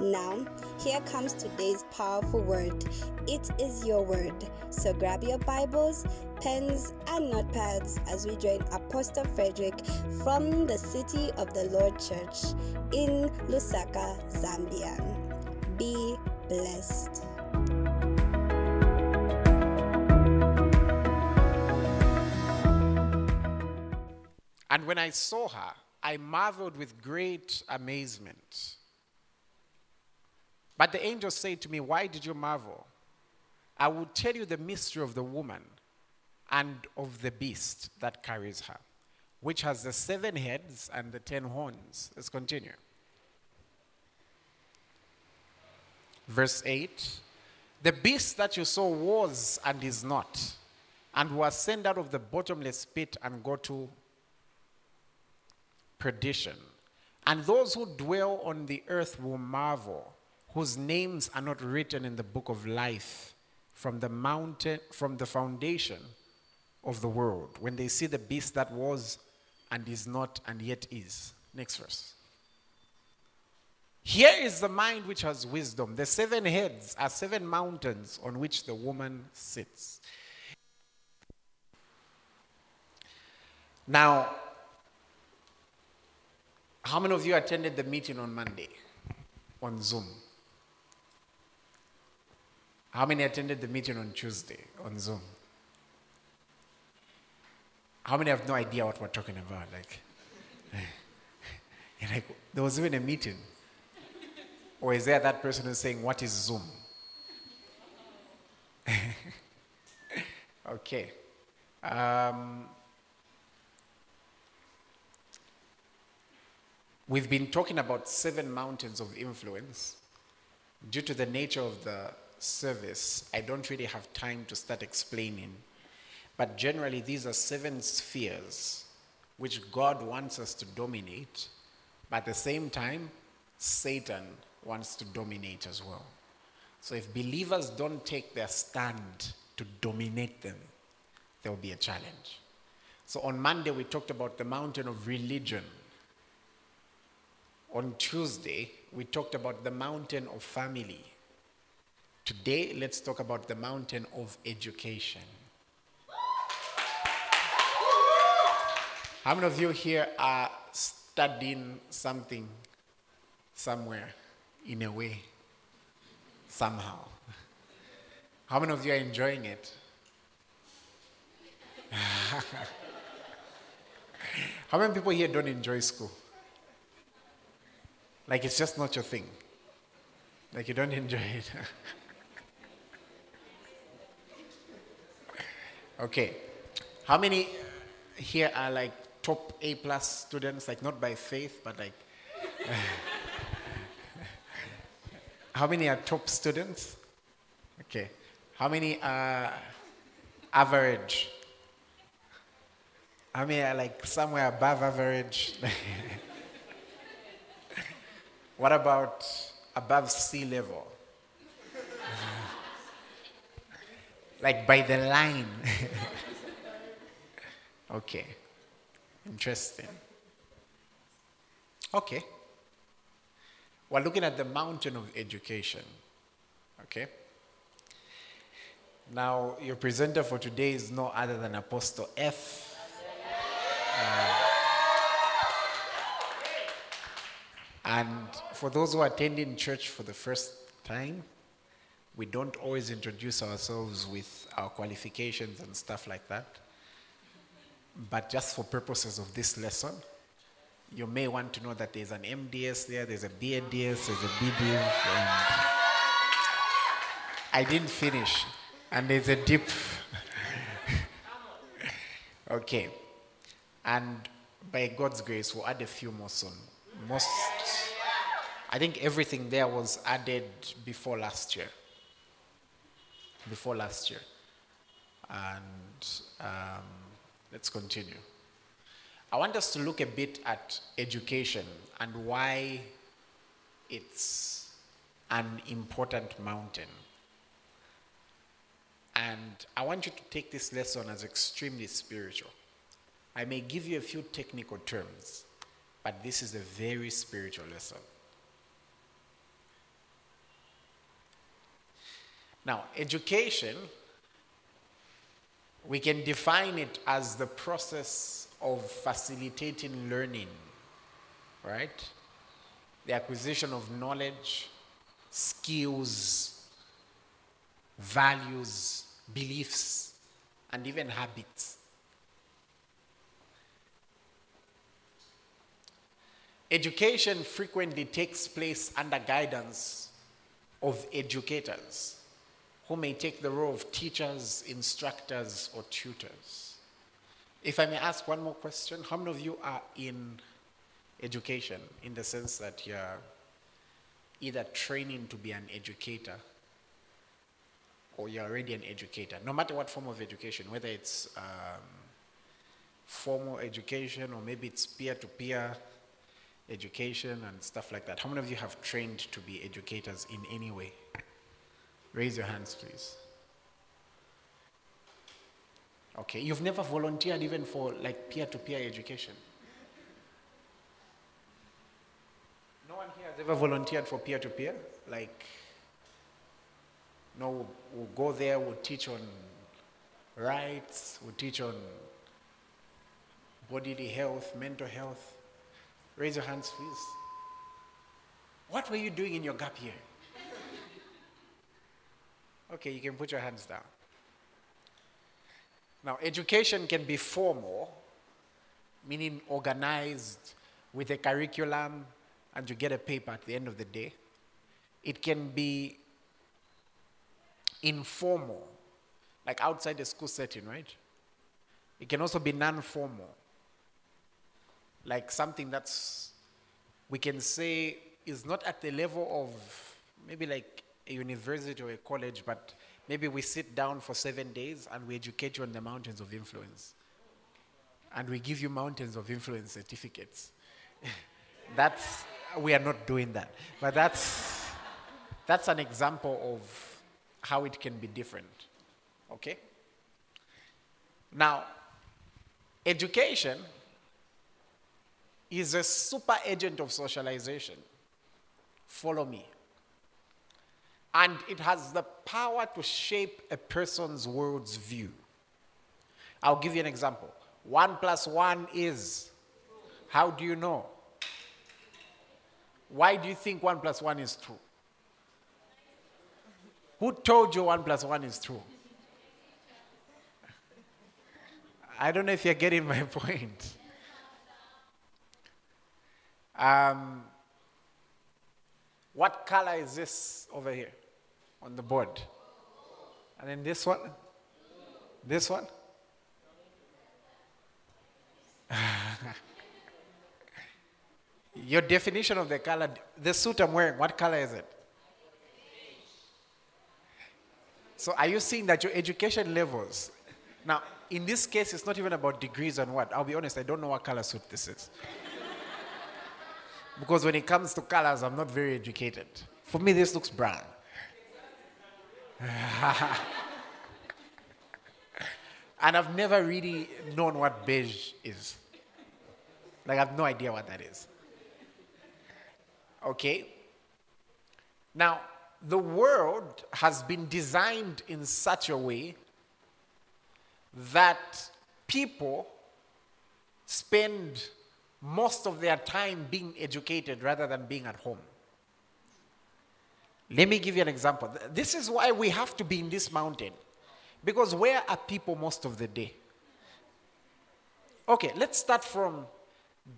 Now, here comes today's powerful word. It is your word. So grab your Bibles, pens, and notepads as we join Apostle Frederick from the City of the Lord Church in Lusaka, Zambia. Be blessed. And when I saw her, I marveled with great amazement. But the angel said to me, Why did you marvel? I will tell you the mystery of the woman and of the beast that carries her, which has the seven heads and the ten horns. Let's continue. Verse 8 The beast that you saw was and is not, and was sent out of the bottomless pit and go to perdition. And those who dwell on the earth will marvel, whose names are not written in the book of life from the mountain, from the foundation of the world, when they see the beast that was and is not and yet is. Next verse. Here is the mind which has wisdom. The seven heads are seven mountains on which the woman sits. Now, how many of you attended the meeting on Monday on Zoom? How many attended the meeting on Tuesday on Zoom? How many have no idea what we're talking about? Like, like there was even a meeting. Or is there that person who's saying, What is Zoom? okay. Um, we've been talking about seven mountains of influence. Due to the nature of the service, I don't really have time to start explaining. But generally, these are seven spheres which God wants us to dominate. But at the same time, Satan wants to dominate as well. So if believers don't take their stand to dominate them, there will be a challenge. So on Monday, we talked about the mountain of religion. On Tuesday, we talked about the mountain of family. Today, let's talk about the mountain of education. How many of you here are studying something somewhere, in a way, somehow? How many of you are enjoying it? How many people here don't enjoy school? Like it's just not your thing. Like you don't enjoy it. okay. How many here are like top A plus students, like not by faith, but like. How many are top students? Okay. How many are average? How many are like somewhere above average? what about above sea level? Like by the line. okay. Interesting. Okay. We're looking at the mountain of education. Okay? Now, your presenter for today is no other than Apostle F. Uh, and for those who are attending church for the first time, we don't always introduce ourselves with our qualifications and stuff like that. But just for purposes of this lesson, you may want to know that there's an MDS there, there's a BADS, there's a BDiv, and I didn't finish. And there's a dip. okay. And by God's grace, we'll add a few more soon. Most, I think everything there was added before last year. Before last year. And um, let's continue. I want us to look a bit at education and why it's an important mountain. And I want you to take this lesson as extremely spiritual. I may give you a few technical terms, but this is a very spiritual lesson. Now, education, we can define it as the process of facilitating learning, right? The acquisition of knowledge, skills, values, beliefs, and even habits. Education frequently takes place under guidance of educators who may take the role of teachers, instructors, or tutors. If I may ask one more question, how many of you are in education in the sense that you're either training to be an educator or you're already an educator, no matter what form of education, whether it's um, formal education or maybe it's peer to peer education and stuff like that. How many of you have trained to be educators in any way? Raise your hands, please. Okay, you've never volunteered even for like peer to peer education? No one here has ever volunteered for peer to peer? Like, no, we'll go there, we'll teach on rights, we'll teach on bodily health, mental health. Raise your hands, please. What were you doing in your gap year? Okay, you can put your hands down. Now, education can be formal, meaning organized with a curriculum and you get a paper at the end of the day. It can be informal, like outside the school setting, right? It can also be non formal, like something that's, we can say, is not at the level of maybe like a university or a college, but maybe we sit down for seven days and we educate you on the mountains of influence. And we give you mountains of influence certificates. that's, we are not doing that. But that's, that's an example of how it can be different. Okay? Now, education is a super agent of socialization. Follow me and it has the power to shape a person's world's view. I'll give you an example. One plus one is. How do you know? Why do you think one plus one is true? Who told you one plus one is true? I don't know if you're getting my point. Um, what color is this over here? on the board. And then this one? This one? Your definition of the color, the suit I'm wearing, what color is it? So are you seeing that your education levels, now in this case, it's not even about degrees and what. I'll be honest, I don't know what color suit this is. Because when it comes to colors, I'm not very educated. For me, this looks brown. and I've never really known what beige is. Like, I have no idea what that is. Okay? Now, the world has been designed in such a way that people spend most of their time being educated rather than being at home. Let me give you an example. This is why we have to be in this mountain. Because where are people most of the day? Okay, let's start from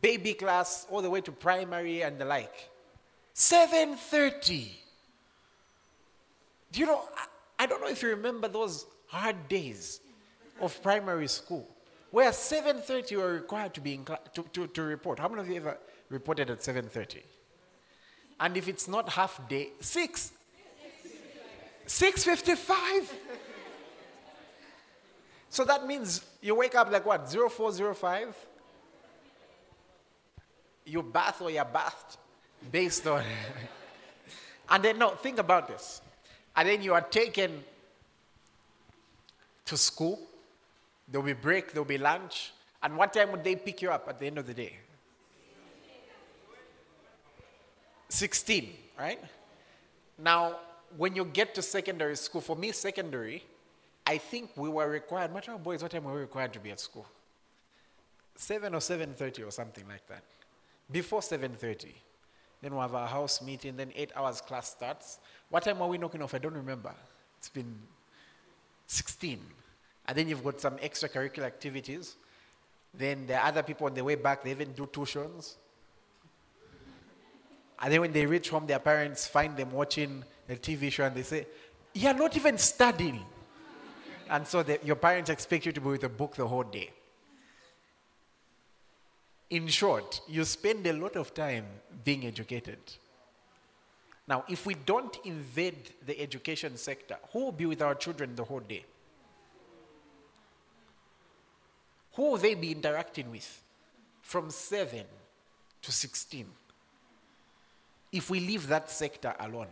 baby class all the way to primary and the like. 7:30. Do you know I, I don't know if you remember those hard days of primary school where 7.30 you were required to be in to, to, to report. How many of you ever reported at 7.30 and if it's not half day 6 6.55 so that means you wake up like what 0405 you bath or you're bathed based on and then no think about this. And then you are taken to school. There'll be break, there'll be lunch. And what time would they pick you up at the end of the day? 16, right? Now, when you get to secondary school, for me, secondary, I think we were required, matter of boys, what time were we required to be at school? 7 or 7.30 or something like that. Before 7.30. Then we have our house meeting, then 8 hours class starts. What time are we knocking off? I don't remember. It's been 16. And then you've got some extracurricular activities. Then there are other people on the way back, they even do tuitions. And then when they reach home, their parents find them watching a TV show and they say, You're not even studying. and so the, your parents expect you to be with a book the whole day. In short, you spend a lot of time being educated. Now, if we don't invade the education sector, who will be with our children the whole day? Who will they be interacting with from 7 to 16? If we leave that sector alone.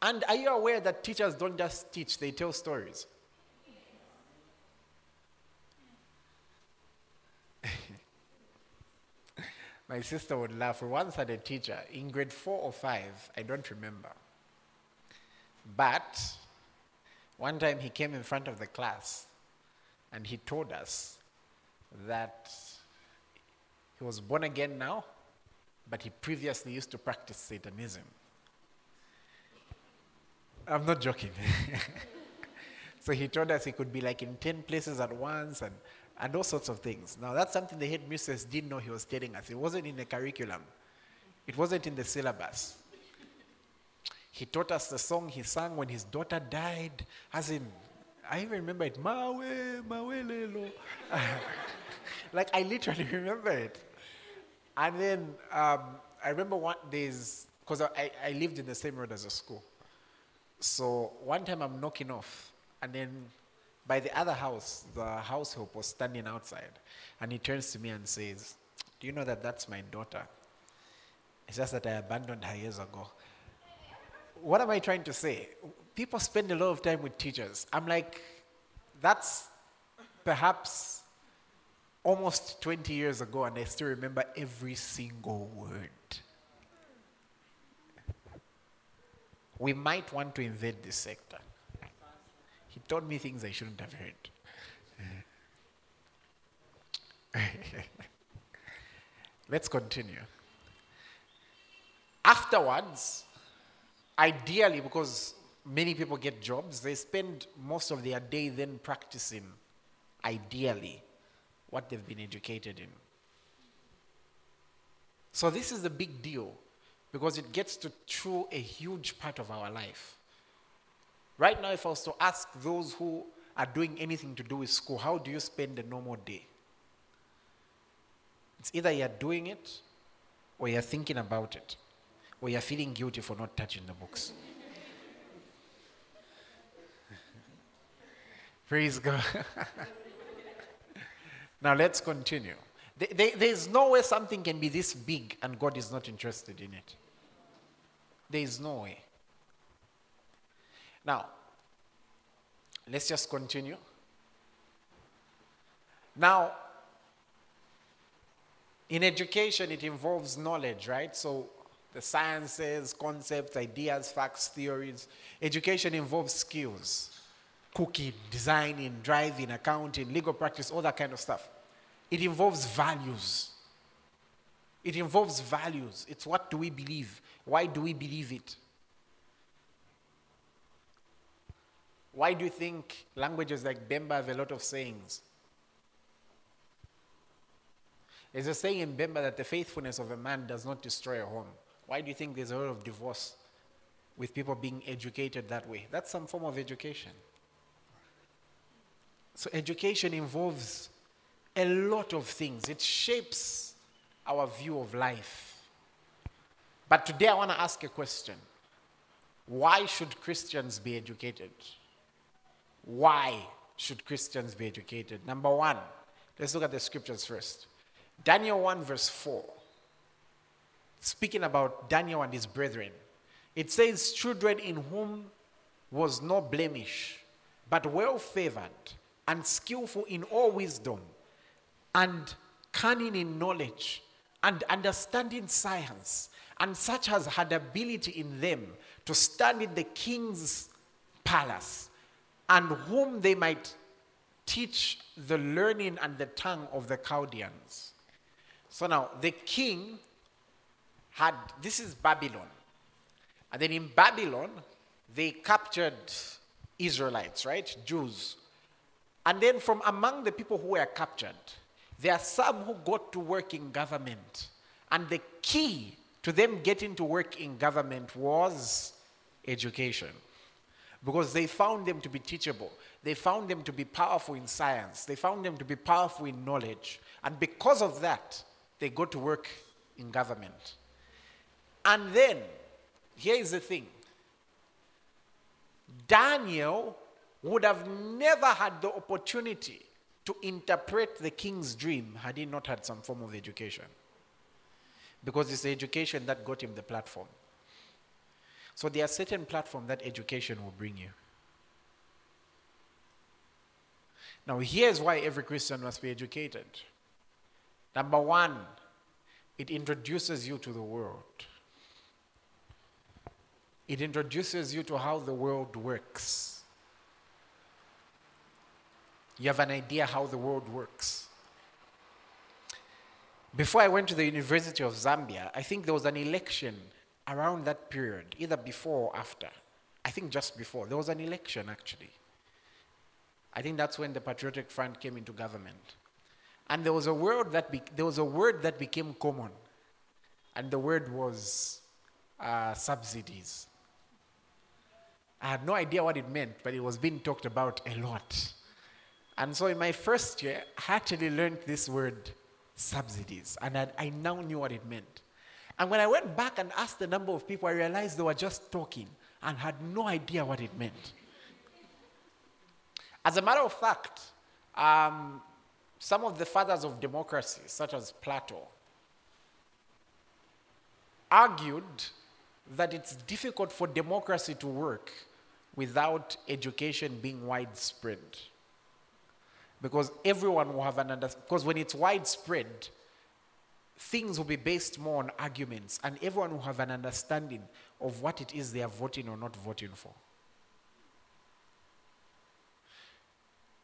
And are you aware that teachers don't just teach, they tell stories? My sister would laugh. We once had a teacher in grade four or five, I don't remember. But one time he came in front of the class and he told us that he was born again now, but he previously used to practice Satanism. I'm not joking. so he told us he could be like in 10 places at once and and all sorts of things. Now, that's something the headmistress didn't know he was telling us. It wasn't in the curriculum, it wasn't in the syllabus. He taught us the song he sang when his daughter died, as in, I even remember it, Mawe, Mawe Lelo. like, I literally remember it. And then um, I remember one days, because I, I lived in the same road as the school. So one time I'm knocking off, and then by the other house, the house help was standing outside, and he turns to me and says, Do you know that that's my daughter? It's just that I abandoned her years ago. What am I trying to say? People spend a lot of time with teachers. I'm like, that's perhaps almost 20 years ago, and I still remember every single word. We might want to invade this sector. He taught me things I shouldn't have heard. Let's continue. Afterwards, ideally, because many people get jobs, they spend most of their day then practicing, ideally, what they've been educated in. So, this is a big deal because it gets to chew a huge part of our life. Right now, if I was to ask those who are doing anything to do with school, how do you spend a normal day? It's either you're doing it or you're thinking about it or you're feeling guilty for not touching the books. Praise God. now let's continue. there's no way something can be this big and God is not interested in it. There is no way. Now, let's just continue. Now, in education, it involves knowledge, right? So, the sciences, concepts, ideas, facts, theories. Education involves skills cooking, designing, driving, accounting, legal practice, all that kind of stuff. It involves values. It involves values. It's what do we believe? Why do we believe it? Why do you think languages like Bemba have a lot of sayings? There's a saying in Bemba that the faithfulness of a man does not destroy a home. Why do you think there's a lot of divorce with people being educated that way? That's some form of education. So, education involves a lot of things, it shapes our view of life. But today I want to ask a question Why should Christians be educated? Why should Christians be educated? Number one, let's look at the scriptures first. Daniel 1, verse 4. Speaking about Daniel and his brethren, it says, Children in whom was no blemish, but well favored and skillful in all wisdom, and cunning in knowledge, and understanding science, and such as had ability in them to stand in the king's palace, and whom they might teach the learning and the tongue of the Chaldeans. So now, the king had, this is Babylon. And then in Babylon, they captured Israelites, right? Jews. And then from among the people who were captured, there are some who got to work in government. And the key to them getting to work in government was education. Because they found them to be teachable. They found them to be powerful in science. They found them to be powerful in knowledge. And because of that, they got to work in government. And then, here is the thing Daniel would have never had the opportunity to interpret the king's dream had he not had some form of education. Because it's the education that got him the platform. So there are certain platforms that education will bring you. Now, here's why every Christian must be educated. Number one, it introduces you to the world. It introduces you to how the world works. You have an idea how the world works. Before I went to the University of Zambia, I think there was an election around that period, either before or after. I think just before. There was an election actually. I think that's when the Patriotic Front came into government. And there was a word that, be- there was a word that became common. And the word was uh, subsidies. I had no idea what it meant, but it was being talked about a lot. And so in my first year, I actually learned this word subsidies, and I, I now knew what it meant. And when I went back and asked a number of people, I realized they were just talking and had no idea what it meant. As a matter of fact, um, some of the fathers of democracy, such as Plato, argued that it's difficult for democracy to work without education being widespread. Because everyone will have an understanding, because when it's widespread, things will be based more on arguments, and everyone will have an understanding of what it is they are voting or not voting for.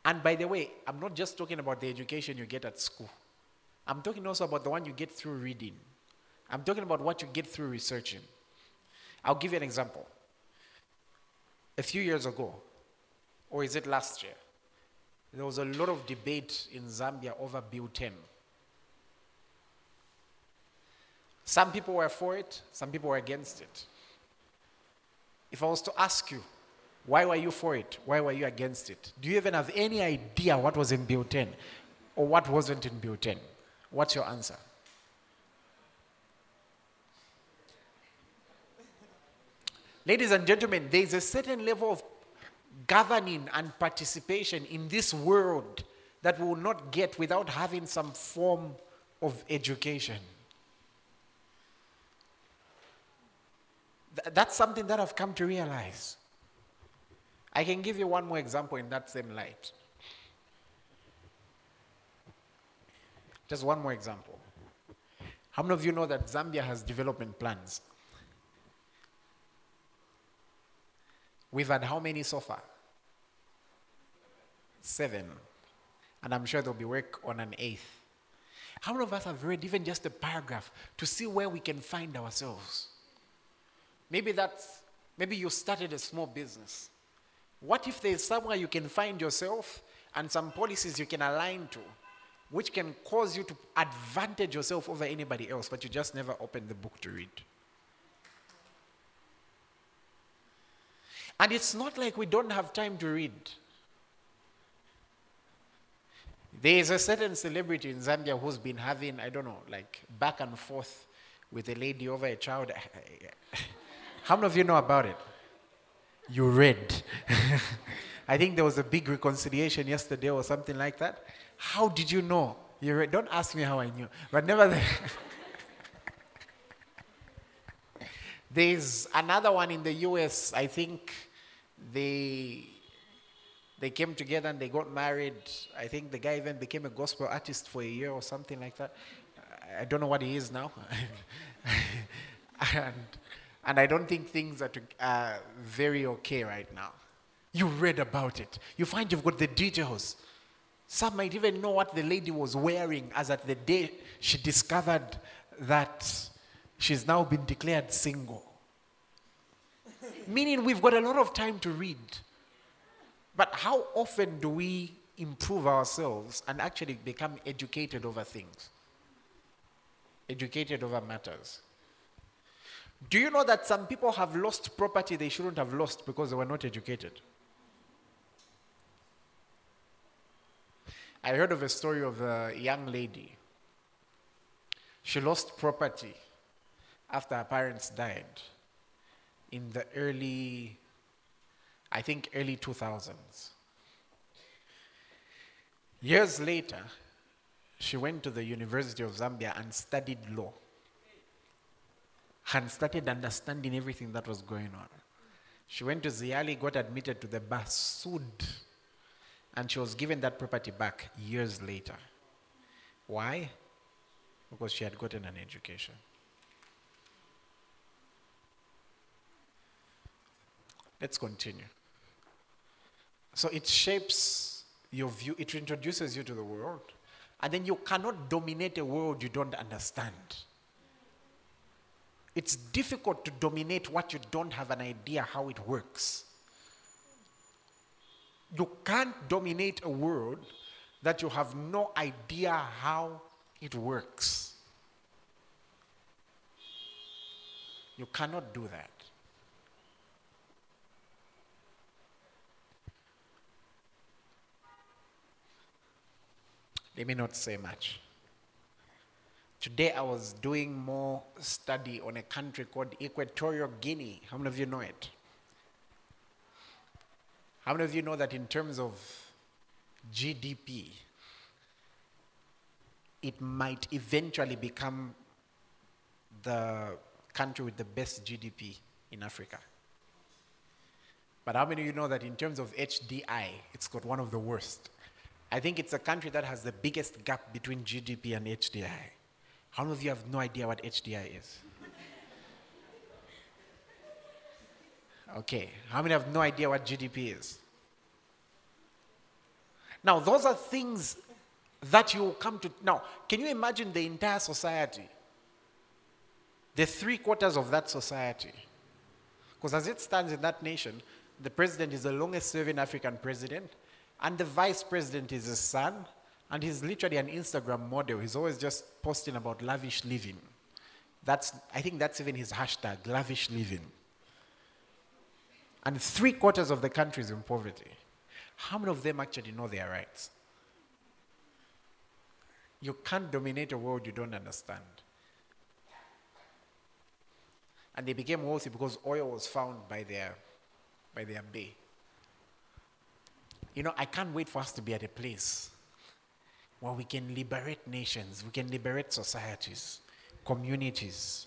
And by the way, I'm not just talking about the education you get at school. I'm talking also about the one you get through reading. I'm talking about what you get through researching. I'll give you an example. A few years ago, or is it last year, there was a lot of debate in Zambia over Bill 10. Some people were for it, some people were against it. If I was to ask you, why were you for it? Why were you against it? Do you even have any idea what was in Bill 10 or what wasn't in Bill 10? What's your answer? Ladies and gentlemen, there is a certain level of governing and participation in this world that we will not get without having some form of education. Th- that's something that I've come to realize. I can give you one more example in that same light. Just one more example. How many of you know that Zambia has development plans? We've had how many so far? Seven. And I'm sure there'll be work on an eighth. How many of us have read even just a paragraph to see where we can find ourselves? Maybe that's, maybe you started a small business. What if there's somewhere you can find yourself and some policies you can align to which can cause you to advantage yourself over anybody else, but you just never open the book to read. And it's not like we don't have time to read. There is a certain celebrity in Zambia who's been having, I don't know, like back and forth with a lady over a child. How many of you know about it? You read. I think there was a big reconciliation yesterday or something like that. How did you know? You read. Don't ask me how I knew. But nevertheless, there's another one in the US. I think they they came together and they got married. I think the guy even became a gospel artist for a year or something like that. I don't know what he is now. and, and I don't think things are to, uh, very okay right now. You read about it. You find you've got the details. Some might even know what the lady was wearing as at the day she discovered that she's now been declared single. Meaning we've got a lot of time to read. But how often do we improve ourselves and actually become educated over things? Educated over matters. Do you know that some people have lost property they shouldn't have lost because they were not educated? I heard of a story of a young lady. She lost property after her parents died in the early I think early 2000s. Years later, she went to the University of Zambia and studied law and started understanding everything that was going on. She went to ZIALE, got admitted to the bar, sued, and she was given that property back years later. Why? Because she had gotten an education. Let's continue. So it shapes your view, it introduces you to the world. And then you cannot dominate a world you don't understand. It's difficult to dominate what you don't have an idea how it works. You can't dominate a world that you have no idea how it works. You cannot do that. Let me not say much. Today I was doing more study on a country called Equatorial Guinea. How many of you know it? How many of you know that in terms of GDP, it might eventually become the country with the best GDP in Africa? But how many of you know that in terms of HDI, it's got one of the worst? I think it's a country that has the biggest gap between GDP and HDI. How many of you have no idea what HDI is? Okay, how many have no idea what GDP is? Now, those are things that you will come to. Now, can you imagine the entire society? The three quarters of that society. Because as it stands in that nation, the president is the longest serving African president and the vice president is his son, and he's literally an Instagram model. He's always just posting about lavish living. That's, I think that's even his hashtag, lavish living. And three quarters of the country is in poverty. How many of them actually know their rights? You can't dominate a world you don't understand. And they became wealthy because oil was found by their, by their bay. You know, I can't wait for us to be at a place where we can liberate nations, we can liberate societies, communities.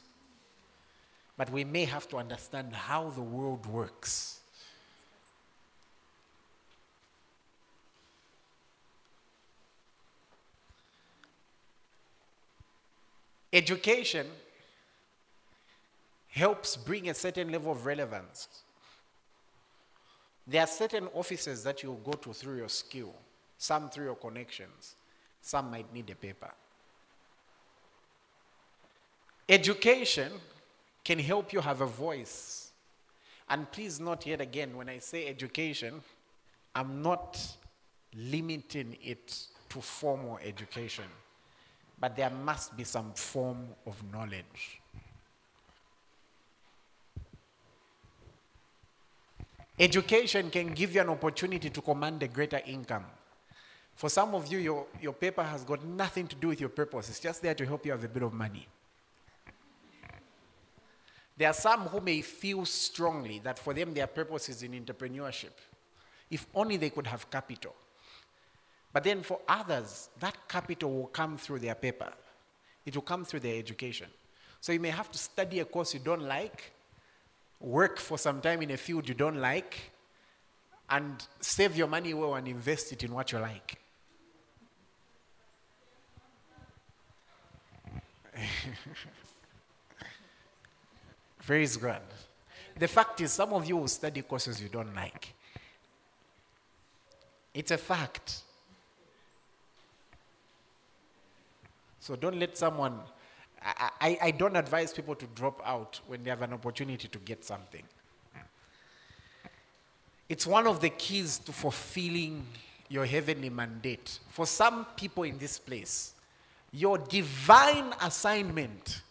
But we may have to understand how the world works. Education helps bring a certain level of relevance there are certain offices that you go to through your skill, some through your connections, some might need a paper. Education can help you have a voice. And please note yet again, when I say education, I'm not limiting it to formal education, but there must be some form of knowledge. Education can give you an opportunity to command a greater income. For some of you, your, your paper has got nothing to do with your purpose, it's just there to help you have a bit of money. There are some who may feel strongly that for them their purpose is in entrepreneurship. If only they could have capital. But then for others, that capital will come through their paper, it will come through their education. So you may have to study a course you don't like, work for some time in a field you don't like, and save your money well and invest it in what you like. Praise God. The fact is, some of you will study courses you don't like. It's a fact. So don't let someone, I, I, don't advise people to drop out when they have an opportunity to get something. It's one of the keys to fulfilling your heavenly mandate. For some people in this place, your divine assignment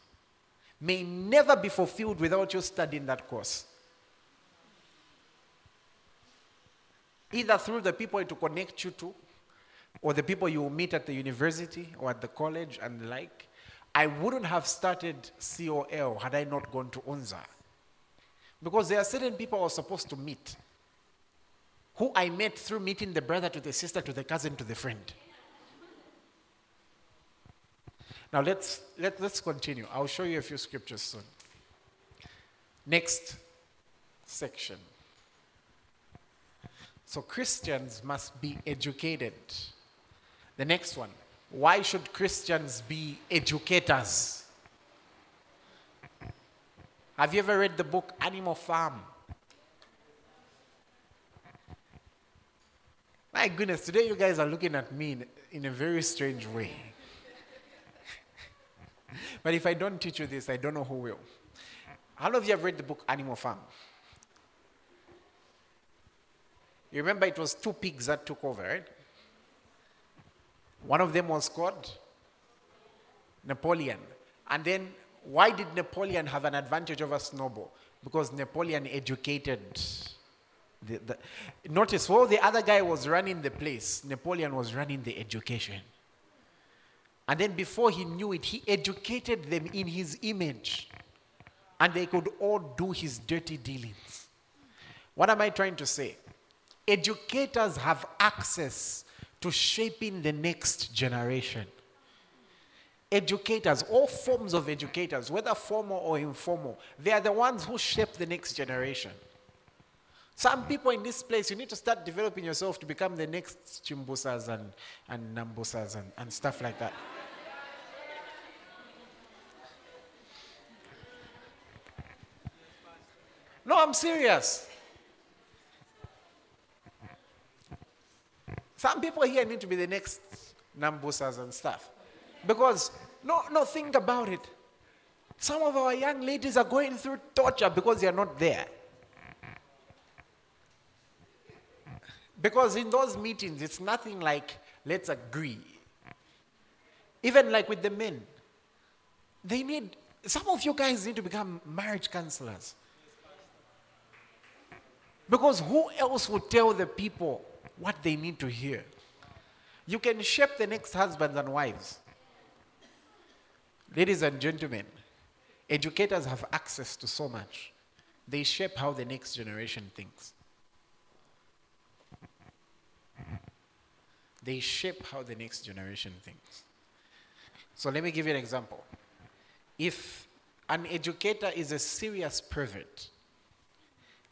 may never be fulfilled without you studying that course. Either through the people to connect you to, or the people you will meet at the university or at the college and the like. I wouldn't have started COL had I not gone to UNZA. Because there are certain people I was supposed to meet who I met through meeting the brother to the sister to the cousin to the friend. Now let's, let, let's continue. I'll show you a few scriptures soon. Next section. So Christians must be educated. The next one. Why should Christians be educators? Have you ever read the book Animal Farm? My goodness, today you guys are looking at me in, a very strange way. but if I don't teach you this, I don't know who will. How many of you have read the book Animal Farm? You remember it was two pigs that took over, right? One of them was called Napoleon. And then why did Napoleon have an advantage over Snowball? Because Napoleon educated the, the, notice while the other guy was running the place, Napoleon was running the education. And then before he knew it, he educated them in his image. And they could all do his dirty dealings. What am I trying to say? Educators have access to shaping the next generation. Educators, all forms of educators, whether formal or informal, they are the ones who shape the next generation. Some people in this place, you need to start developing yourself to become the next Chimbusas and, and Nambusas and, and stuff like that. No, I'm serious. Some people here need to be the next Nambusas and stuff. Because, no, no, think about it. Some of our young ladies are going through torture because they are not there. Because in those meetings, it's nothing like, let's agree. Even like with the men, they need, some of you guys need to become marriage counselors. Because who else would tell the people what they need to hear? You can shape the next husbands and wives. Ladies and gentlemen, educators have access to so much. They shape how the next generation thinks. They shape how the next generation thinks. So let me give you an example. If an educator is a serious pervert,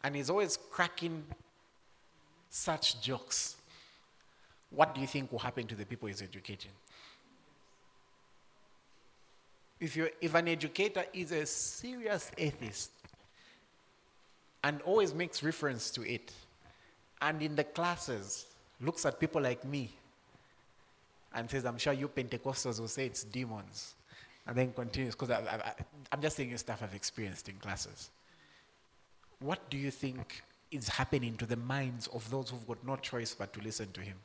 and is always cracking such jokes, what do you think will happen to the people he's educating? If, you if an educator is a serious atheist and always makes reference to it, and in the classes looks at people like me and says, I'm sure you Pentecostals will say it's demons, and then continues, because I'm just saying stuff I've experienced in classes what do you think is happening to the minds of those who've got no choice but to listen to him.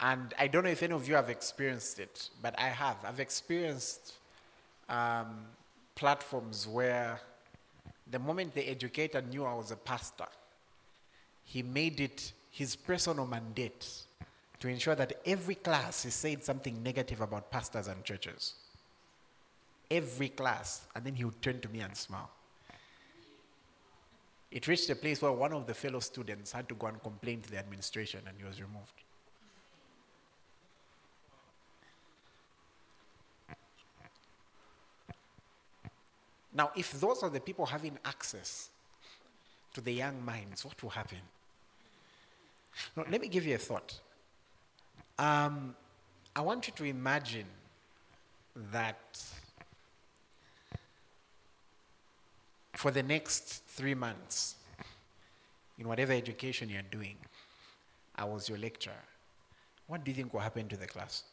And I don't know if any of you have experienced it, but I have. I've experienced um, platforms where the moment the educator knew I was a pastor, he made it his personal mandate to ensure that every class is saying something negative about pastors and churches. Every class. And then he would turn to me and smile. It reached a place where one of the fellow students had to go and complain to the administration and he was removed. Now, if those are the people having access to the young minds, what will happen? Now, let me give you a thought. Um, I want you to imagine that for the next three months, in whatever education you're doing, I was your lecturer. What do you think will happen to the class?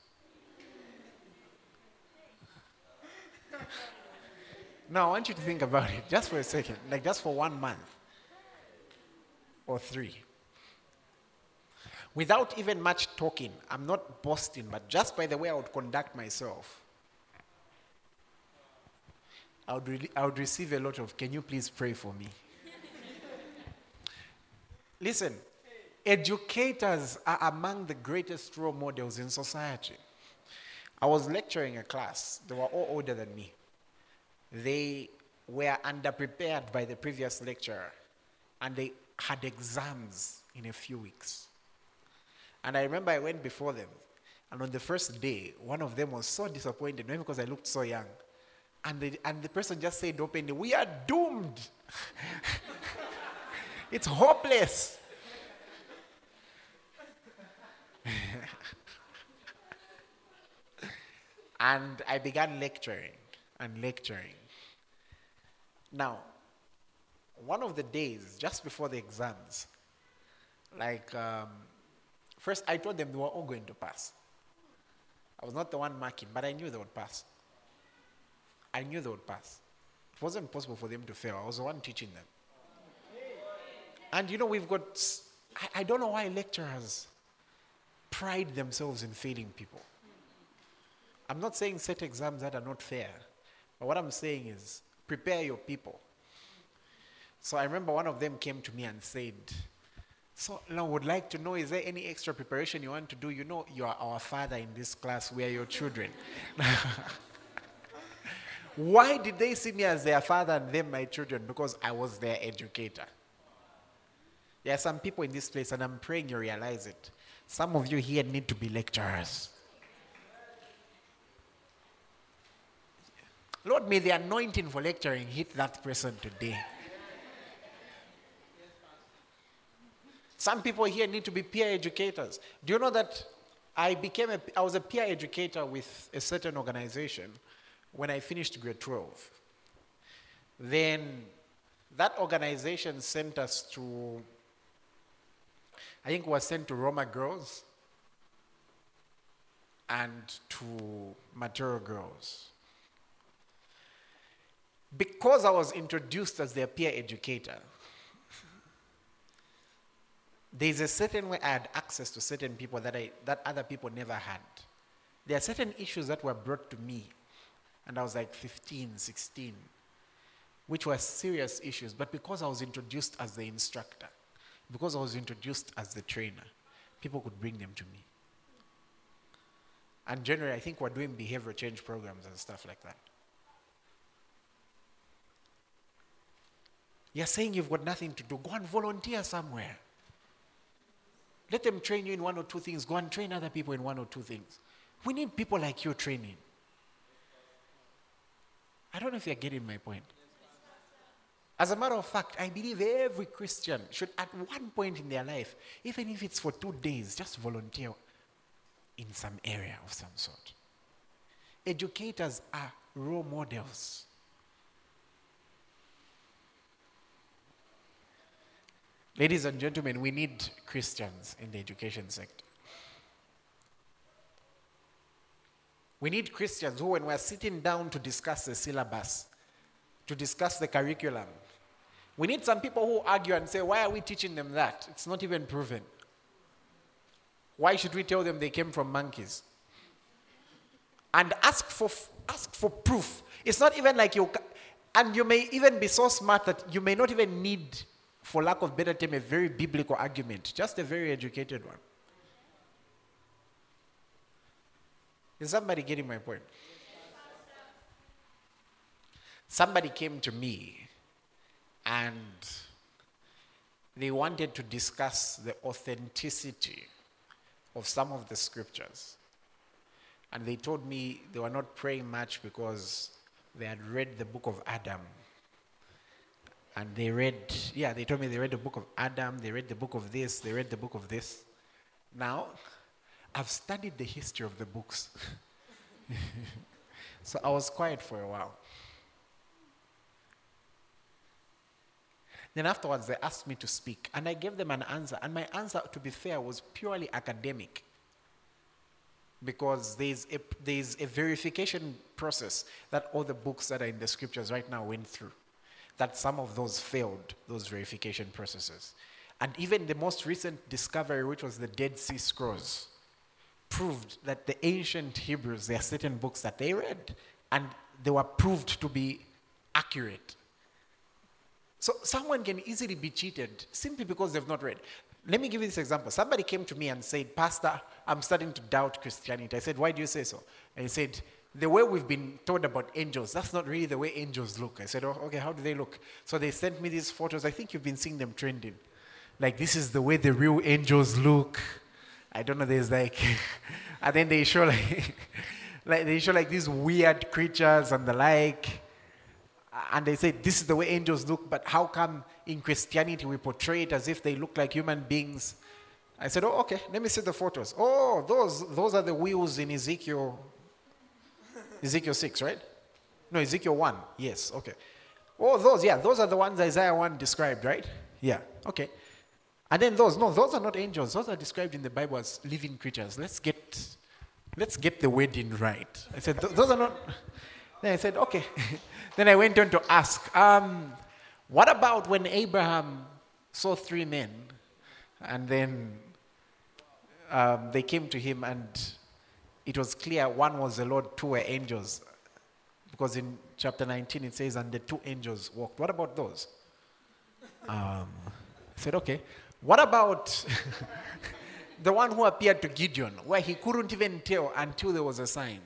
Now, I want you to think about it just for a second, like just for one month or three. Without even much talking, I'm not boasting, but just by the way I would conduct myself, I would, re- I would receive a lot of, can you please pray for me? Listen, educators are among the greatest role models in society. I was lecturing a class, they were all older than me they were underprepared by the previous lecturer and they had exams in a few weeks. And I remember I went before them, and on the first day, one of them was so disappointed, maybe because I looked so young. And the, and the person just said openly, We are doomed. it's hopeless. and I began lecturing and lecturing. Now, one of the days, just before the exams, like, um, first I told them they were all going to pass. I was not the one marking, but I knew they would pass. I knew they would pass. It wasn't possible for them to fail. I was the one teaching them. And you know, we've got, I, I don't know why lecturers pride themselves in failing people. I'm not saying set exams that are not fair, but what I'm saying is prepare your people. So I remember one of them came to me and said, So I would like to know, is there any extra preparation you want to do? You know, you are our father in this class, we are your children. Why did they see me as their father and them my children? Because I was their educator. There are some people in this place, and I'm praying you realize it. Some of you here need to be lecturers. Lord, may the anointing for lecturing hit that person today. Some people here need to be peer educators. Do you know that I became a, I was a peer educator with a certain organization when I finished grade 12. Then that organization sent us to, I think we were sent to Roma Girls and to Matero Girls because I was introduced as their peer educator, there's a certain way I had access to certain people that, I, that other people never had. There are certain issues that were brought to me, and I was like 15, 16, which were serious issues. But because I was introduced as the instructor, because I was introduced as the trainer, people could bring them to me. And generally, I think we're doing behavior change programs and stuff like that. You're saying you've got nothing to do. Go and volunteer somewhere. Let them train you in one or two things. Go and train other people in one or two things. We need people like you training. I don't know if you're getting my point. As a matter of fact, I believe every Christian should, at one point in their life, even if it's for two days, just volunteer in some area of some sort. Educators are role models. Ladies and gentlemen, we need Christians in the education sector. We need Christians who, when we're sitting down to discuss the syllabus, to discuss the curriculum, we need some people who argue and say, Why are we teaching them that? It's not even proven. Why should we tell them they came from monkeys? And ask for, ask for proof. It's not even like you, and you may even be so smart that you may not even need, for lack of better term, a very biblical argument, just a very educated one. Is somebody getting my point? Somebody came to me and they wanted to discuss the authenticity of some of the scriptures. And they told me they were not praying much because they had read the book of Adam. And they read, yeah, they told me they read the book of Adam, they read the book of this, they read the book of this. Now, I've studied the history of the books. so I was quiet for a while. Then afterwards, they asked me to speak, and I gave them an answer. And my answer, to be fair, was purely academic. Because there's a, there's a verification process that all the books that are in the scriptures right now went through. That some of those failed, those verification processes. And even the most recent discovery, which was the Dead Sea Scrolls, proved that the ancient Hebrews, there are certain books that they read, and they were proved to be accurate. So someone can easily be cheated simply because they've not read. Let me give you this example. Somebody came to me and said, Pastor, I'm starting to doubt Christianity. I said, Why do you say so? And he said, The way we've been told about angels, that's not really the way angels look. I said, Oh, okay, how do they look? So they sent me these photos. I think you've been seeing them trending. Like, this is the way the real angels look. I don't know, there's like, and then they show like, like they show like these weird creatures and the like and they say this is the way angels look, but how come in Christianity we portray it as if they look like human beings? I said, oh, okay, let me see the photos. Oh, those, those are the wheels in Ezekiel, Ezekiel 6, right? No, Ezekiel 1. Yes, okay. Oh, those, yeah, those are the ones Isaiah 1 described, right? Yeah, okay. And then those, no, those are not angels. Those are described in the Bible as living creatures. Let's get, let's get the wording right. I said, those are not. Then I said, okay. then I went on to ask, um, what about when Abraham saw three men and then um, they came to him and it was clear one was the Lord, two were angels. Because in chapter 19 it says, and the two angels walked. What about those? Um, I said, okay. What about the one who appeared to Gideon, where he couldn't even tell until there was a sign?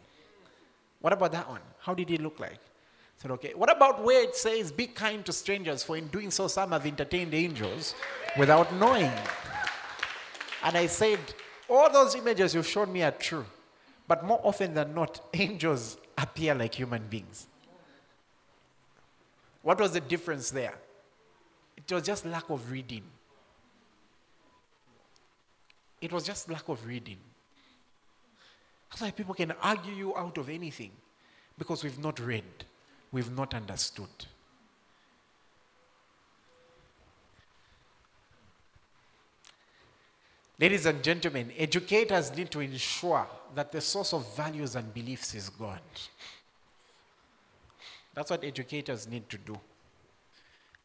What about that one? How did he look like? I said, okay. What about where it says, be kind to strangers, for in doing so some have entertained angels without knowing? And I said, all those images you've shown me are true. But more often than not, angels appear like human beings. What was the difference there? It was just lack of reading. It was just lack of reading. That's why people can argue you out of anything because we've not read, we've not understood. Ladies and gentlemen, educators need to ensure that the source of values and beliefs is God. That's what educators need to do.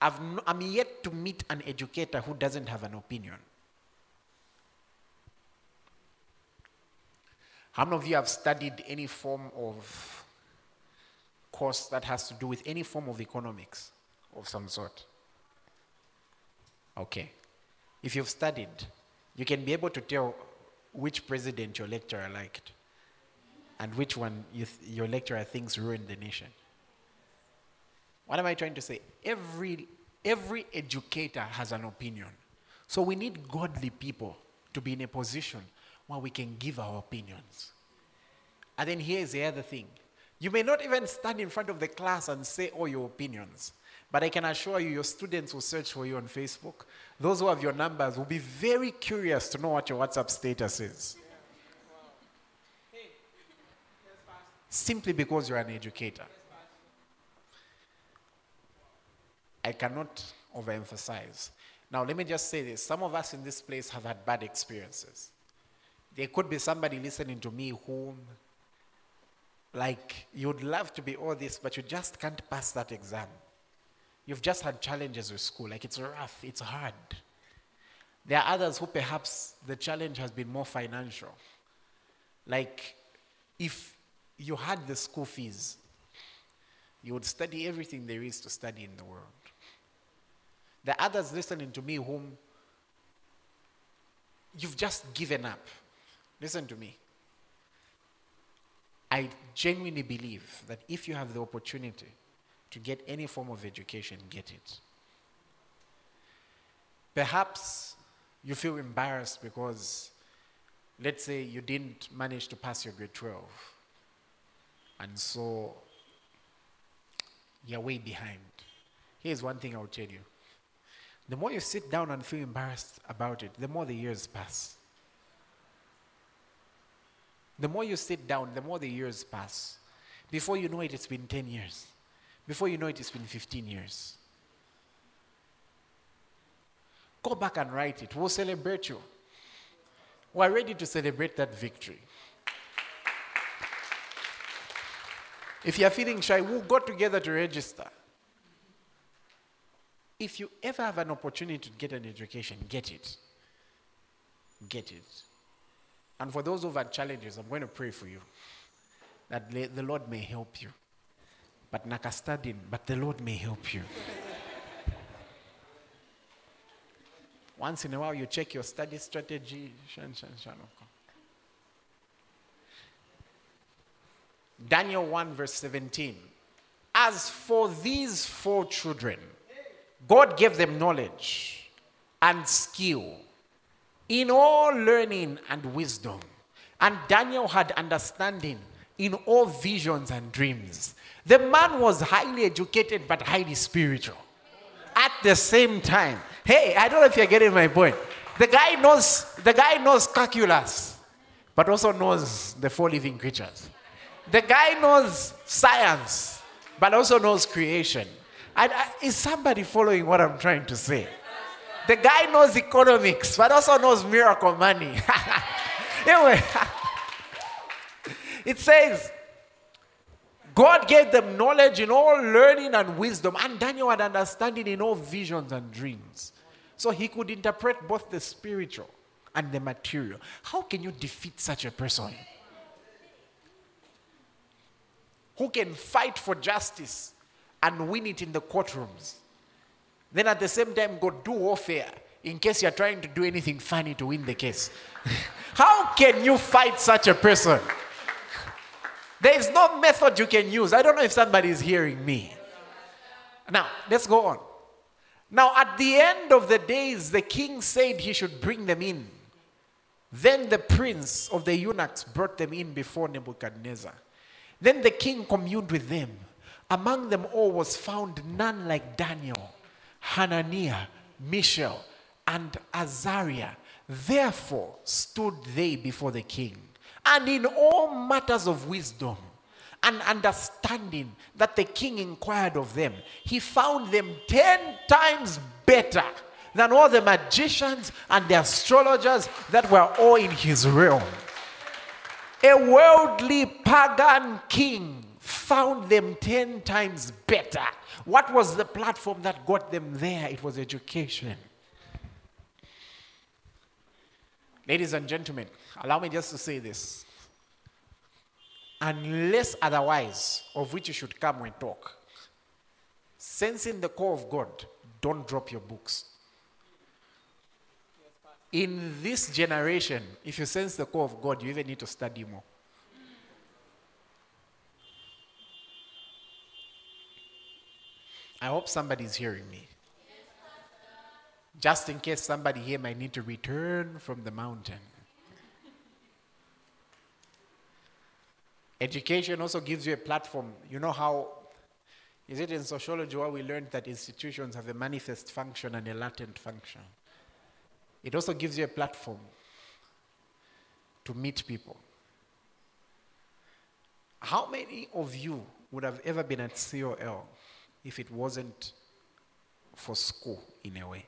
i am yet to meet an educator who doesn't have an opinion. How many of you have studied any form of course that has to do with any form of economics of some sort? Okay. If you've studied, you can be able to tell which president your lecturer liked and which one you th- your lecturer thinks ruined the nation. What am I trying to say? Every, every educator has an opinion. So we need godly people to be in a position where we can give our opinions. And then here's the other thing you may not even stand in front of the class and say all your opinions. But I can assure you, your students will search for you on Facebook. Those who have your numbers will be very curious to know what your WhatsApp status is. Simply because you're an educator. I cannot overemphasize. Now, let me just say this. Some of us in this place have had bad experiences. There could be somebody listening to me whom, like, you'd love to be all this, but you just can't pass that exam. You've just had challenges with school. Like, it's rough, it's hard. There are others who perhaps the challenge has been more financial. Like, if you had the school fees, you would study everything there is to study in the world. There are others listening to me whom you've just given up. Listen to me. I genuinely believe that if you have the opportunity to get any form of education, get it. Perhaps you feel embarrassed because, let's say, you didn't manage to pass your grade 12. And so you're way behind. Here's one thing I'll tell you the more you sit down and feel embarrassed about it, the more the years pass. The more you sit down, the more the years pass. Before you know it, it's been 10 years. Before you know it, it's been 15 years. Go back and write it. We'll celebrate you. We're ready to celebrate that victory. If you're feeling shy, we'll go together to register. If you ever have an opportunity to get an education, get it. Get it. And for those who've had challenges, I'm going to pray for you that the Lord may help you. But Nakastadin, but the Lord may help you. Once in a while, you check your study strategy. Daniel 1, verse 17. As for these four children, God gave them knowledge and skill in all learning and wisdom. And Daniel had understanding in all visions and dreams. The man was highly educated but highly spiritual at the same time. Hey, I don't know if you're getting my point. The guy knows the guy knows calculus, but also knows the four living creatures. The guy knows science, but also knows creation. And uh, is somebody following what I'm trying to say? The guy knows economics, but also knows miracle money. anyway, it says, God gave them knowledge in all learning and wisdom, and Daniel had understanding in all visions and dreams. So he could interpret both the spiritual and the material. How can you defeat such a person? Who can fight for justice and win it in the courtrooms? Then at the same time, go do warfare in case you're trying to do anything funny to win the case. How can you fight such a person? There is no method you can use. I don't know if somebody is hearing me. Now, let's go on. Now, at the end of the days, the king said he should bring them in. Then the prince of the eunuchs brought them in before Nebuchadnezzar. Then the king communed with them. Among them all was found none like Daniel, Hananiah, Mishael, and Azariah. Therefore stood they before the king and in all matters of wisdom and understanding that the king inquired of them, he found them ten times better than all the magicians and the astrologers that were all in his realm. A worldly pagan king found them ten times better. What was the platform that got them there? It was education. Ladies and gentlemen, allow me just to say this. Unless otherwise, of which you should come and talk, sensing the call of God, don't drop your books. In this generation, if you sense the call of God, you even need to study more. I hope somebody's hearing me. Just in case somebody here might need to return from the mountain. Education also gives you a platform. You know how, is it in sociology where we learned that institutions have a manifest function and a latent function? It also gives you a platform to meet people. How many of you would have ever been at COL if it wasn't for school in a way?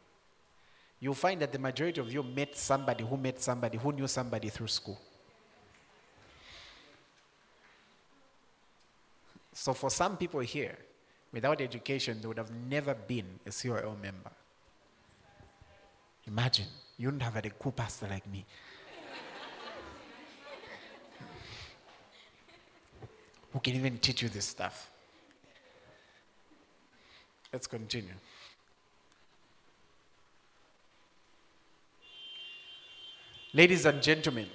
You'll find that the majority of you met somebody who met somebody who knew somebody through school. So for some people here, without education, they would have never been a COL member. Imagine, you wouldn't have had a cool pastor like me. Who can even teach you this stuff? Let's continue. Ladies and gentlemen,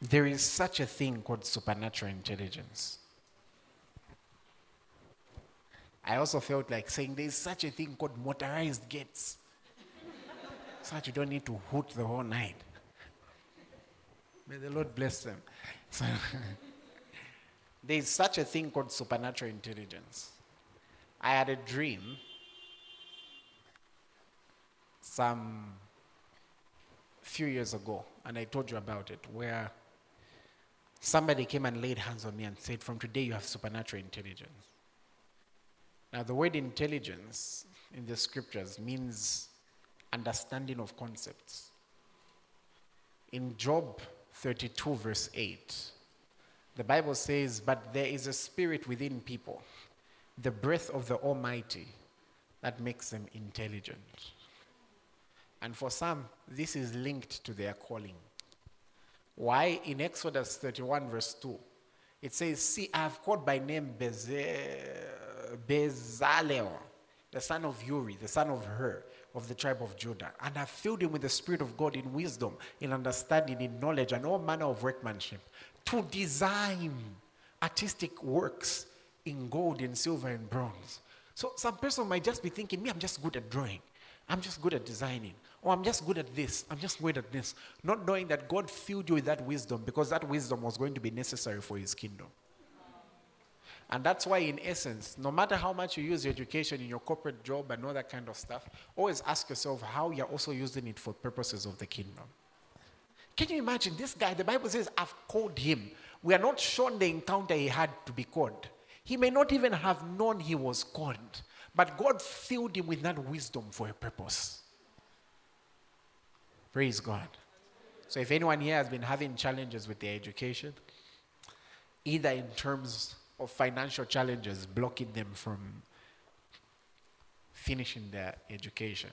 there is such a thing called supernatural intelligence. I also felt like saying there is such a thing called motorized gates. so that you don't need to hoot the whole night. May the Lord bless them. So there is such a thing called supernatural intelligence. I had a dream some few years ago, and I told you about it, where somebody came and laid hands on me and said, From today you have supernatural intelligence. Now, the word intelligence in the scriptures means understanding of concepts. In Job 32, verse 8, the Bible says, But there is a spirit within people the breath of the Almighty that makes them intelligent. And for some, this is linked to their calling. Why? In Exodus 31, verse 2, it says, See, I have called by name Bezalel, the son of Uri, the son of Hur, of the tribe of Judah, and have filled him with the Spirit of God in wisdom, in understanding, in knowledge, and all manner of workmanship, to design artistic works in gold, and silver, and bronze. So some person might just be thinking, me, I'm just good at drawing. I'm just good at designing. Or I'm just good at this. I'm just good at this. Not knowing that God filled you with that wisdom because that wisdom was going to be necessary for his kingdom. And that's why, in essence, no matter how much you use your education in your corporate job and all that kind of stuff, always ask yourself how you're also using it for purposes of the kingdom. Can you imagine this guy? The Bible says, I've called him. We are not shown the encounter he had to be called. He may not even have known he was called, but God filled him with that wisdom for a purpose. Praise God. So, if anyone here has been having challenges with their education, either in terms of financial challenges blocking them from finishing their education,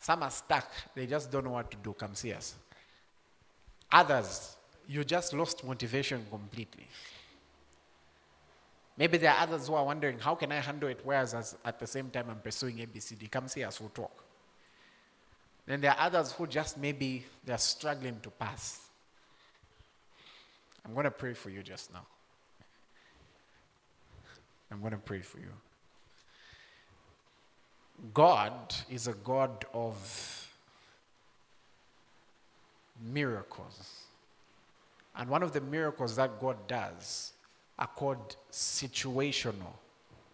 some are stuck, they just don't know what to do. Come see us. Others, you just lost motivation completely. Maybe there are others who are wondering, how can I handle it whereas as, at the same time I'm pursuing ABCD? Come see us, we'll talk. Then there are others who just maybe they're struggling to pass. I'm going to pray for you just now. I'm going to pray for you. God is a God of miracles. And one of the miracles that God does are called situational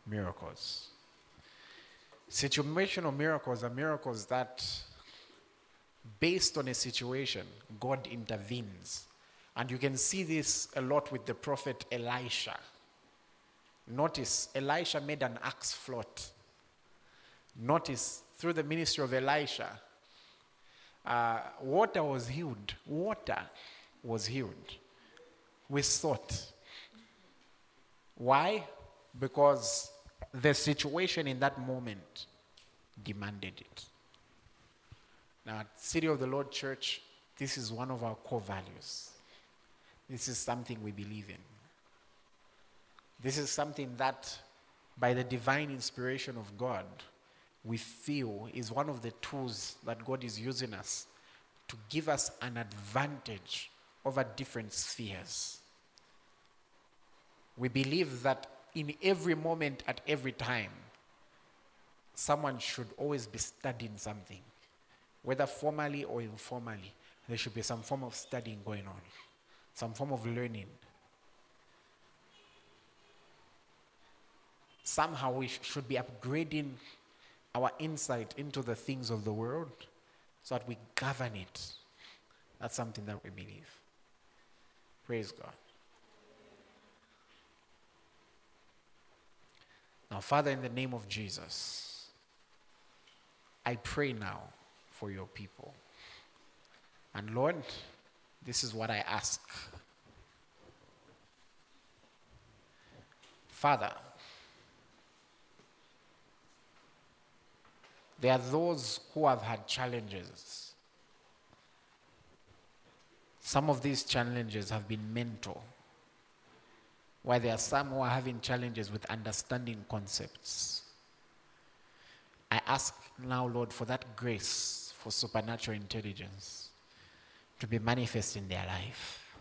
miracles. Situational miracles are miracles that, based on a situation, God intervenes. And you can see this a lot with the prophet Elisha. Notice, Elisha made an axe float. Notice, through the ministry of Elisha, uh, water was healed. Water was healed. We thought why? Because the situation in that moment demanded it. Now, at City of the Lord Church, this is one of our core values. This is something we believe in. This is something that, by the divine inspiration of God, we feel is one of the tools that God is using us to give us an advantage over different spheres. We believe that in every moment, at every time, someone should always be studying something, whether formally or informally. There should be some form of studying going on, some form of learning. Somehow we should be upgrading our insight into the things of the world so that we govern it. That's something that we believe. Praise God. Now, Father, in the name of Jesus, I pray now for your people. And Lord, this is what I ask. Father, there are those who have had challenges. Some of these challenges have been mental, while there are some who are having challenges with understanding concepts. I ask now, Lord, for that grace for supernatural intelligence to be manifest in their life.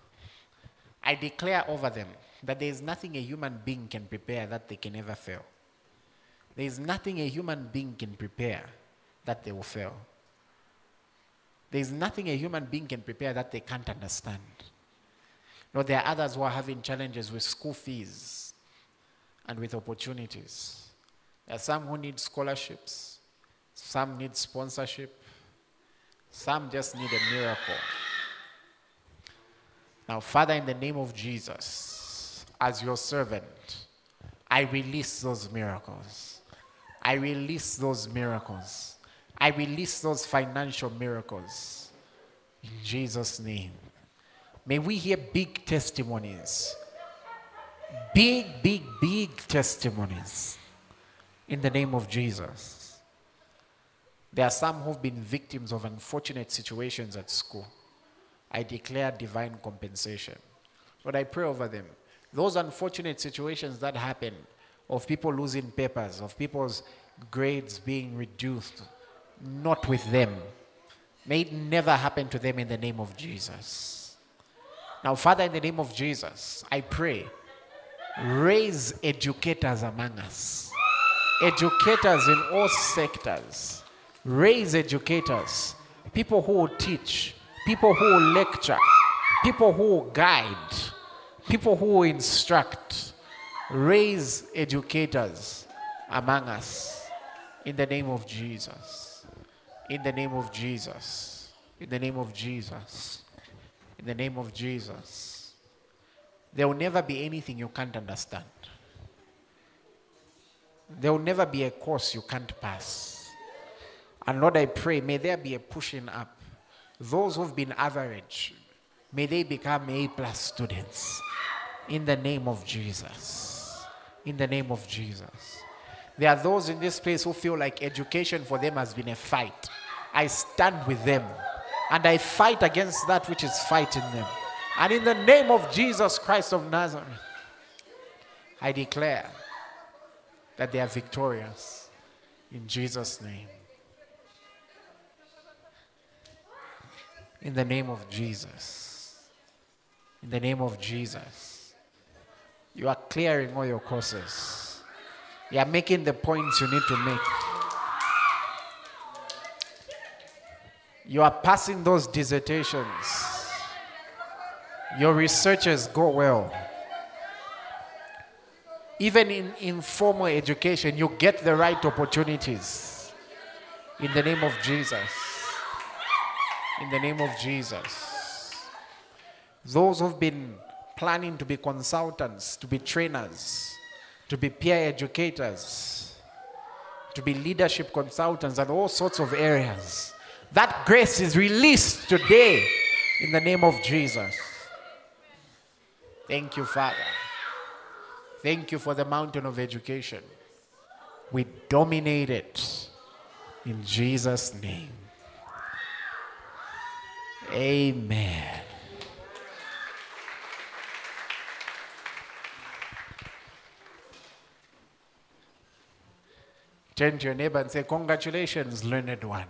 I declare over them that there is nothing a human being can prepare that they can ever fail. There is nothing a human being can prepare that they will fail. There is nothing a human being can prepare that they can't understand. No, there are others who are having challenges with school fees and with opportunities. There are some who need scholarships, some need sponsorship, some just need a miracle. Now, Father, in the name of Jesus, as your servant, I release those miracles. I release those miracles. I release those financial miracles. In Jesus' name. May we hear big testimonies. Big, big, big testimonies. In the name of Jesus. There are some who've been victims of unfortunate situations at school. I declare divine compensation. But I pray over them. Those unfortunate situations that happen of people losing papers, of people's grades being reduced, not with them. May it never happen to them in the name of Jesus. Now, Father, in the name of Jesus, I pray, raise educators among us, educators in all sectors, raise educators, people who will teach, people who will lecture, people who will guide, people who will instruct. Raise educators among us in the name of Jesus. In the name of Jesus. In the name of Jesus. In the name of Jesus. There will never be anything you can't understand. There will never be a course you can't pass. And Lord, I pray, may there be a pushing up. Those who've been average, may they become A plus students. In the name of Jesus. In the name of Jesus. There are those in this place who feel like education for them has been a fight. I stand with them and I fight against that which is fighting them. And in the name of Jesus Christ of Nazareth, I declare that they are victorious in Jesus' name. In the name of Jesus. In the name of Jesus. You are clearing all your courses. You are making the points you need to make. You are passing those dissertations. Your researches go well. Even in informal education, you get the right opportunities. In the name of Jesus. In the name of Jesus. Those who've been planning to be consultants, to be trainers, to be peer educators, to be leadership consultants, and all sorts of areas. That grace is released today in the name of Jesus. Thank you, Father. Thank you for the mountain of education. We dominate it in Jesus' name. Amen. Turn to your neighbor and say, Congratulations, learned one.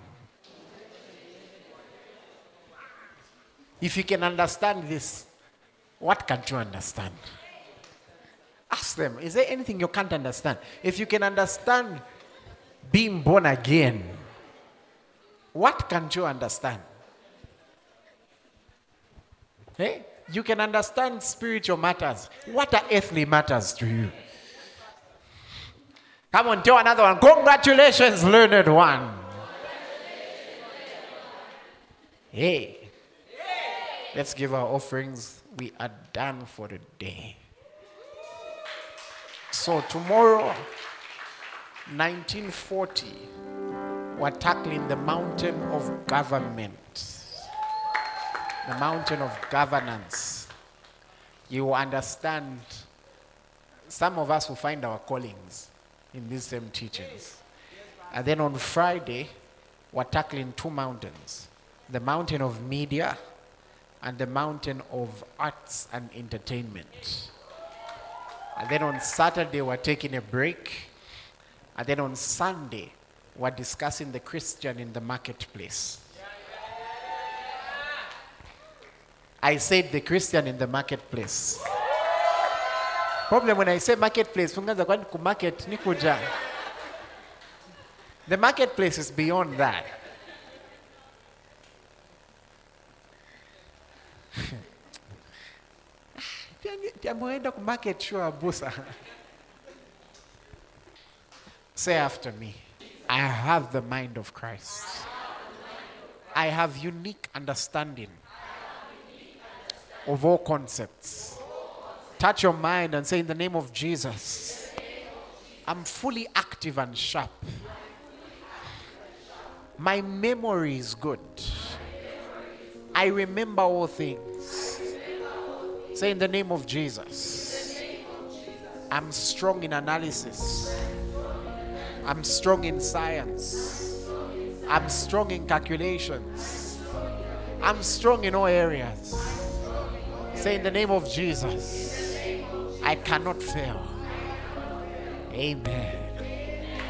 If you can understand this, what can't you understand? Ask them, is there anything you can't understand? If you can understand being born again, what can't you understand? Hey, you can understand spiritual matters. What are earthly matters to you? Come on, tell another one. Congratulations, learned one. Hey. Let's give our offerings. We are done for the day. So, tomorrow, 1940, we're tackling the mountain of government, the mountain of governance. You understand some of us will find our callings in these same teachings. And then on Friday, we're tackling two mountains the mountain of media and the mountain of arts and entertainment. And then on Saturday, we're taking a break. And then on Sunday, we're discussing the Christian in the marketplace. I said the Christian in the marketplace. Problem when I say marketplace. The marketplace is beyond that. Sure abusa. Say after me. I have the mind of Christ. I have unique understanding of all concepts. Touch your mind and say, In the name of Jesus, I'm fully active and sharp. My memory is good. I remember all things. Say, In the name of Jesus, I'm strong in analysis. I'm strong in science. I'm strong in calculations. I'm strong in all areas. Say in the name of Jesus, I cannot fail. Amen.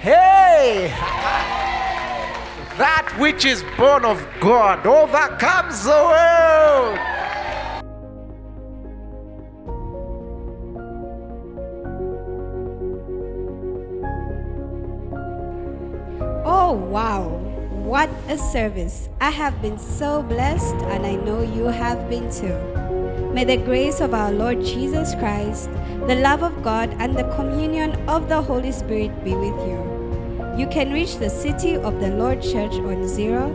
Hey! that which is born of God overcomes the world. Oh, wow. What a service. I have been so blessed, and I know you have been too. May the grace of our Lord Jesus Christ, the love of God, and the communion of the Holy Spirit be with you. You can reach the City of the Lord Church on 0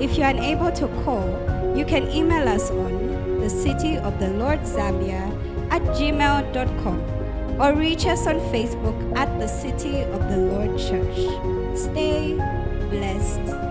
If you are unable to call, you can email us on the City of the Lord Zambia at gmail.com or reach us on Facebook at the City of the Lord Church. Stay blessed.